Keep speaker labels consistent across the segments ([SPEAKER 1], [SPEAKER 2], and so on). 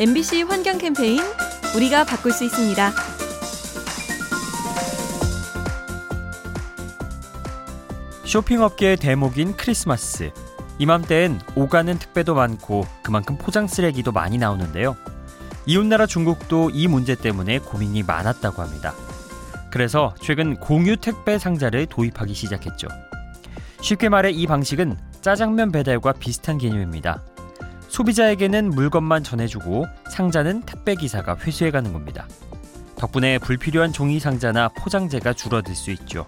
[SPEAKER 1] MBC 환경 캠페인 우리가 바꿀 수 있습니다.
[SPEAKER 2] 쇼핑업계의 대목인 크리스마스. 이맘때엔 오가는 택배도 많고 그만큼 포장 쓰레기도 많이 나오는데요. 이웃나라 중국도 이 문제 때문에 고민이 많았다고 합니다. 그래서 최근 공유 택배 상자를 도입하기 시작했죠. 쉽게 말해 이 방식은 짜장면 배달과 비슷한 개념입니다. 소비자에게는 물건만 전해주고 상자는 택배 기사가 회수해가는 겁니다. 덕분에 불필요한 종이 상자나 포장재가 줄어들 수 있죠.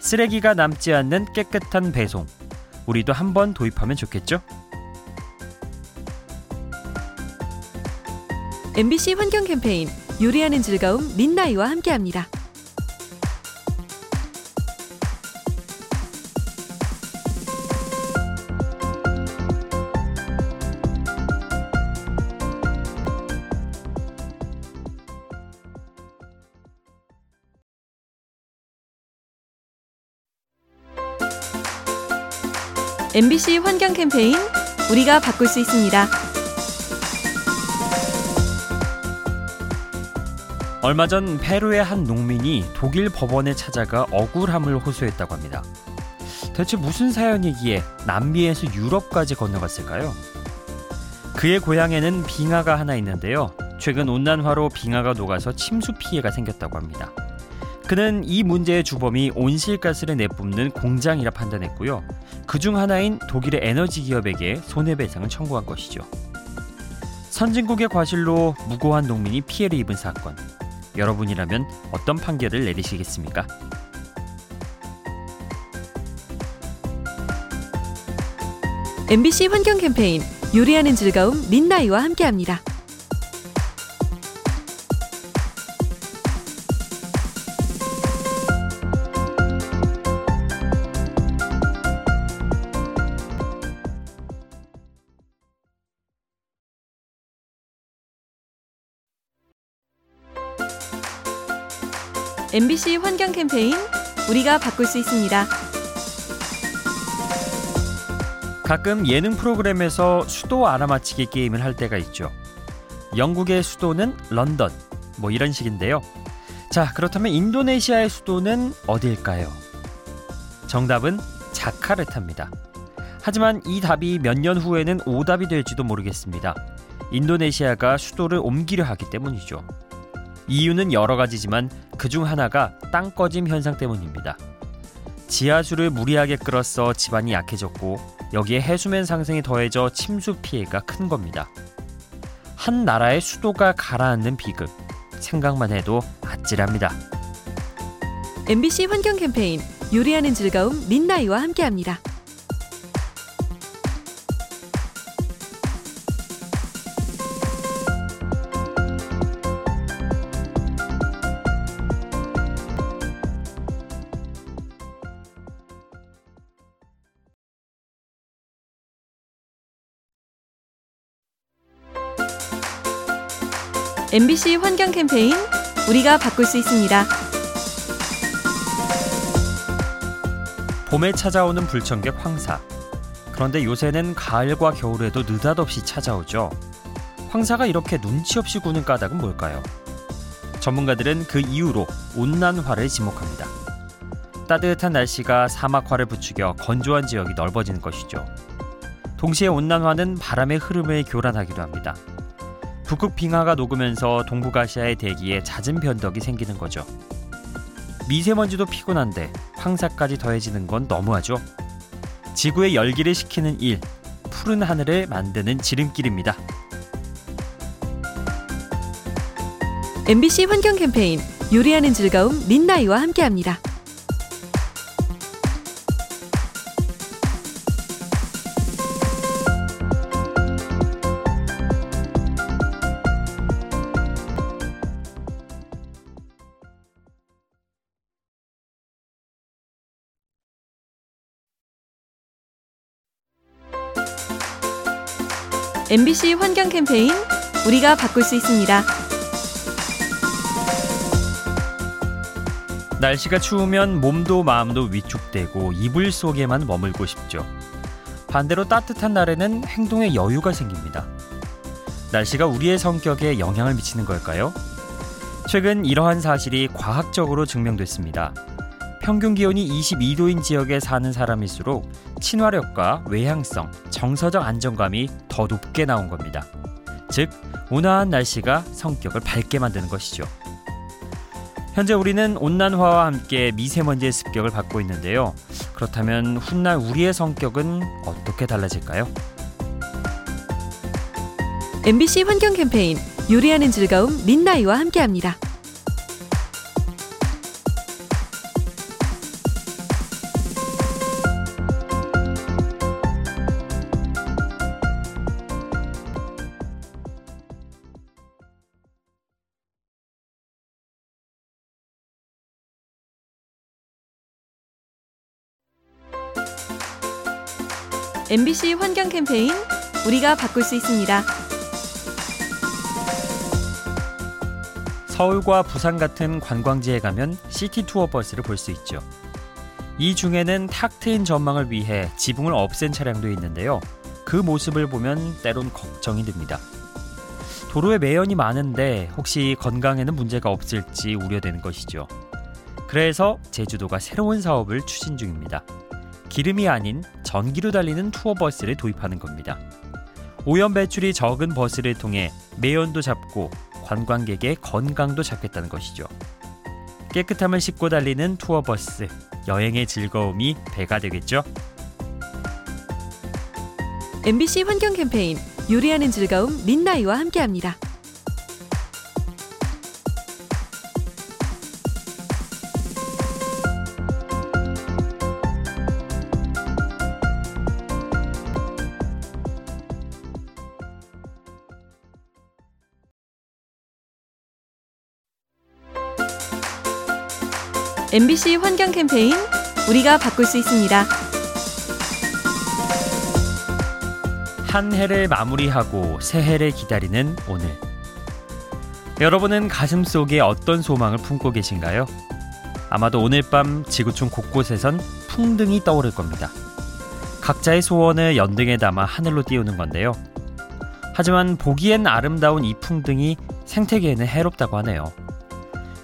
[SPEAKER 2] 쓰레기가 남지 않는 깨끗한 배송. 우리도 한번 도입하면 좋겠죠?
[SPEAKER 1] MBC 환경 캠페인 요리하는 즐거움 민나이와 함께합니다. MBC 환경 캠페인 우리가 바꿀 수 있습니다.
[SPEAKER 2] 얼마 전 페루의 한 농민이 독일 법원에 찾아가 억울함을 호소했다고 합니다. 대체 무슨 사연이기에 남미에서 유럽까지 건너갔을까요? 그의 고향에는 빙하가 하나 있는데요. 최근 온난화로 빙하가 녹아서 침수 피해가 생겼다고 합니다. 그는 이 문제의 주범이 온실가스를 내뿜는 공장이라 판단했고요. 그중 하나인 독일의 에너지 기업에게 손해배상을 청구한 것이죠. 선진국의 과실로 무고한 농민이 피해를 입은 사건. 여러분이라면 어떤 판결을 내리시겠습니까?
[SPEAKER 1] MBC 환경 캠페인 요리하는 즐거움 민나이와 함께합니다. MBC 환경 캠페인 우리가 바꿀 수 있습니다.
[SPEAKER 2] 가끔 예능 프로그램에서 수도 알아맞히기 게임을 할 때가 있죠. 영국의 수도는 런던, 뭐 이런 식인데요. 자, 그렇다면 인도네시아의 수도는 어딜까요? 정답은 자카르타입니다. 하지만 이 답이 몇 년 후에는 오답이 될지도 모르겠습니다. 인도네시아가 수도를 옮기려 하기 때문이죠. 이유는 여러 가지지만 그중 하나가 땅 꺼짐 현상 때문입니다. 지하수를 무리하게 끌어서 집안이 약해졌고 여기에 해수면 상승이 더해져 침수 피해가 큰 겁니다. 한 나라의 수도가 가라앉는 비극 생각만 해도 아찔합니다.
[SPEAKER 1] MBC 환경 캠페인 요리하는 즐거움 민나이와 함께합니다. MBC 환경 캠페인 우리가 바꿀 수 있습니다.
[SPEAKER 2] 봄에 찾아오는 불청객 황사. 그런데 요새는 가을과 겨울에도 느닷없이 찾아오죠. 황사가 이렇게 눈치 없이 구는 까닭은 뭘까요? 전문가들은 그 이유로 온난화를 지목합니다. 따뜻한 날씨가 사막화를 부추겨 건조한 지역이 넓어지는 것이죠. 동시에 온난화는 바람의 흐름을 교란하기도 합니다. 북극 빙하가 녹으면서 동북아시아의 대기에 잦은 변덕이 생기는 거죠. 미세먼지도 피곤한데 황사까지 더해지는 건 너무하죠. 지구의 열기를 식히는 일, 푸른 하늘을 만드는 지름길입니다.
[SPEAKER 1] MBC 환경 캠페인 요리하는 즐거움 민나이와 함께합니다. MBC 환경 캠페인 우리가 바꿀 수 있습니다.
[SPEAKER 2] 날씨가 추우면 몸도 마음도 위축되고 이불 속에만 머물고 싶죠. 반대로 따뜻한 날에는 행동에 여유가 생깁니다. 날씨가 우리의 성격에 영향을 미치는 걸까요? 최근 이러한 사실이 과학적으로 증명됐습니다. 평균 기온이 22도인 지역에 사는 사람일수록 친화력과 외향성, 정서적 안정감이 더 높게 나온 겁니다. 즉, 온화한 날씨가 성격을 밝게 만드는 것이죠. 현재 우리는 온난화와 함께 미세먼지의 습격을 받고 있는데요. 그렇다면 훗날 우리의 성격은 어떻게 달라질까요?
[SPEAKER 1] MBC 환경 캠페인 요리하는 즐거움 민나이와 함께합니다. MBC 환경 캠페인 우리가 바꿀 수 있습니다.
[SPEAKER 2] 서울과 부산 같은 관광지에 가면 시티 투어 버스를 볼 수 있죠. 이 중에는 탁 트인 전망을 위해 지붕을 없앤 차량도 있는데요. 그 모습을 보면 때론 걱정이 듭니다. 도로에 매연이 많은데 혹시 건강에는 문제가 없을지 우려되는 것이죠. 그래서 제주도가 새로운 사업을 추진 중입니다. 기름이 아닌 전기로 달리는 투어 버스를 도입하는 겁니다. 오염 배출이 적은 버스를 통해 매연도 잡고 관광객의 건강도 잡겠다는 것이죠. 깨끗함을 싣고 달리는 투어 버스, 여행의 즐거움이 배가 되겠죠.
[SPEAKER 1] MBC 환경 캠페인 요리하는 즐거움 민나이와 함께합니다. MBC 환경 캠페인 우리가 바꿀 수 있습니다.
[SPEAKER 2] 한 해를 마무리하고 새해를 기다리는 오늘. 여러분은 가슴 속에 어떤 소망을 품고 계신가요? 아마도 오늘 밤 지구촌 곳곳에선 풍등이 떠오를 겁니다. 각자의 소원을 연등에 담아 하늘로 띄우는 건데요. 하지만 보기엔 아름다운 이 풍등이 생태계에는 해롭다고 하네요.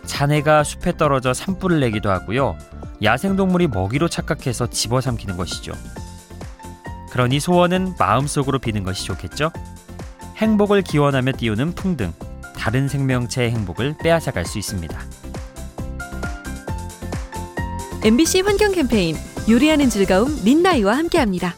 [SPEAKER 2] 자네가 숲에 떨어져 산불을 내기도 하고요. 야생동물이 먹이로 착각해서 집어삼키는 것이죠. 그러니 소원은 마음속으로 비는 것이 좋겠죠? 행복을 기원하며 띄우는 풍등, 다른 생명체의 행복을 빼앗아 갈 수 있습니다.
[SPEAKER 1] MBC 환경 캠페인 요리하는 즐거움 민나이와 함께합니다.